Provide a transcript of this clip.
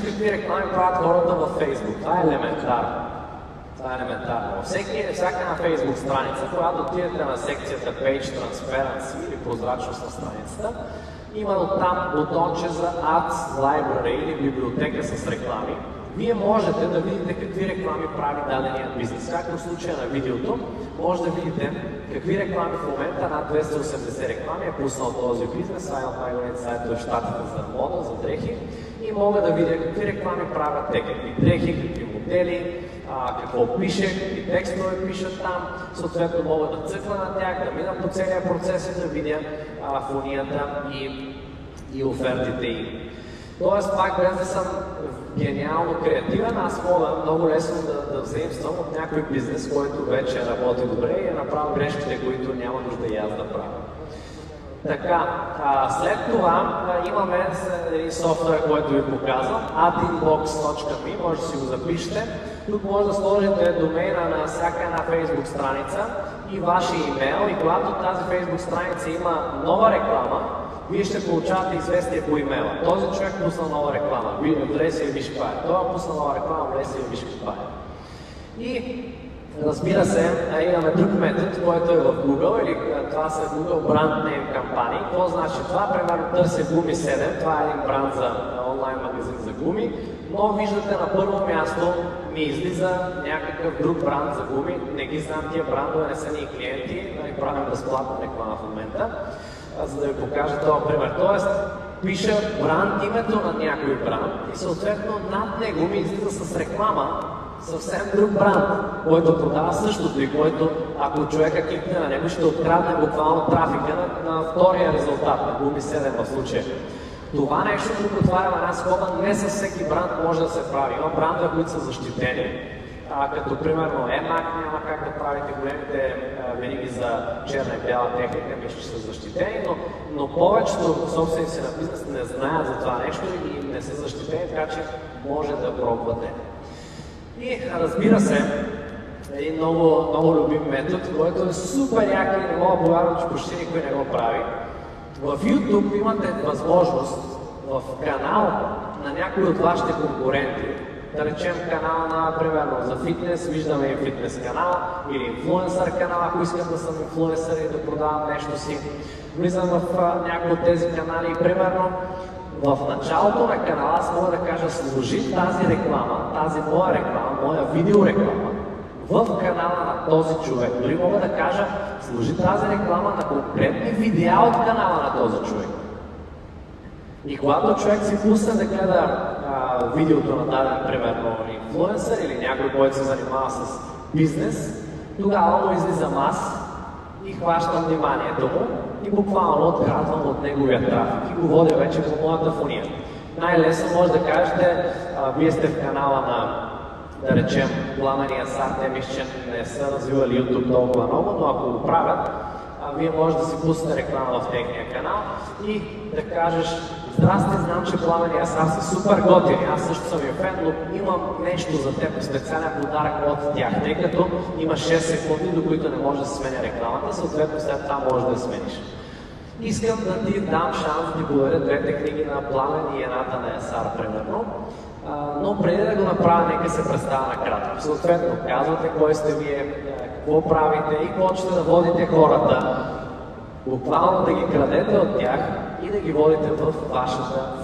виж какви реклами правят хората във Facebook. Това е елементарно. Това е елементарно. Всеки, всяка една Facebook страница, когато отидете на секцията Page Transparency или прозрачност на страницата, има там бутонче за Ads Library или библиотека с реклами. Вие можете да видите какви реклами прави дадения бизнес. Както в случая на видеото, може да видите какви реклами в момента, над 280 реклами е пуснал този бизнес, а от най-големите сайтове в щатите за мода, за дрехи и мога да видя какви реклами правят те, какви дрехи, какви модели, а, какво пише, какви текстове пишат там, съответно мога да цъкна на тях, да мина по целия процес и да видя а, фонията и, и офертите им. Тоест, пак да съм гениално креативен, аз мога много лесно да, да взаимствам от някой бизнес, който вече работи добре и е направил грешките, които няма нужда и аз да правя. Така, а, след това а, имаме един софтуер, който ви показвам, adinbox.me, може да си го запишете. Тук може да сложите домейна на всяка една Facebook страница и вашия имейл и когато тази Facebook страница има нова реклама, вие ще получавате известие по имейла. Този човек пусна нова реклама. Влез и виж каква е. Той пусна нова реклама, влез и виж каква е. И разбира се, имаме друг метод, който е в Google, или това са Google Brand Name кампании. Какво значи това? Примерно търся Гуми 7, това е един бранд за онлайн магазин за гуми, но виждате на първо място ми излиза някакъв друг бранд за гуми. Не ги знам тия брандове, не са ни клиенти, нали, правим безплатна реклама в момента за да ви покажа този пример. Тоест, пиша бранд, името на някой бранд и съответно над него ми излиза с реклама съвсем друг бранд, който продава същото и който, ако човека кликне на него, ще открадне буквално трафика на, на втория резултат, на Гуми 7 в случая. Това нещо тук отваря една скоба, не с всеки бранд може да се прави. Има брандове, които са защитени, като примерно EMAC няма как да правите големите вериги за черна и бяла техника, мисля, че са защитени, но, но повечето собственици на бизнес не знаят за това нещо и не са защитени, така че може да пробвате. И разбира се, един много, много любим метод, който е супер як и не мога повярвам, че почти никой не го прави. В YouTube имате възможност в канал на някой от вашите конкуренти да речем канала на, примерно, за фитнес, виждаме и фитнес канал или инфлуенсър канал, ако искам да съм инфлуенсър и да продавам нещо си. Влизам в някои от тези канали и примерно в началото на канала аз мога да кажа служи тази реклама, тази моя реклама, моя видеореклама в канала на този човек. Дори мога да кажа служи тази реклама на конкретни видеа от канала на този човек. И когато човек си пусне да гледа а, видеото на даден, примерно, инфлуенсър или някой, който се занимава с бизнес, тогава му излизам аз и хващам вниманието му и буквално открадвам от неговия трафик и го водя вече по моята фония. Най-лесно може да кажете, а, вие сте в канала на, да речем, Пламения Сар, те мисля, че не са развивали YouTube толкова много, но ако го правят, а, вие може да си пуснете реклама в техния канал и да кажеш, Здрасти, знам, че Пламения Сар са супер готини, аз също съм и фен, но имам нещо за теб, специален подарък от тях, тъй като има 6 секунди, до които не може да се сменя рекламата, съответно след това може да я смениш. Искам да ти дам шанс да ти подаря двете книги на Пламен и едната на Ясар, примерно. но преди да го направя, нека се представя накратко. Съответно, казвате кой сте вие, какво правите и почвате да водите хората, буквално да ги крадете от тях и да ги водите в вашата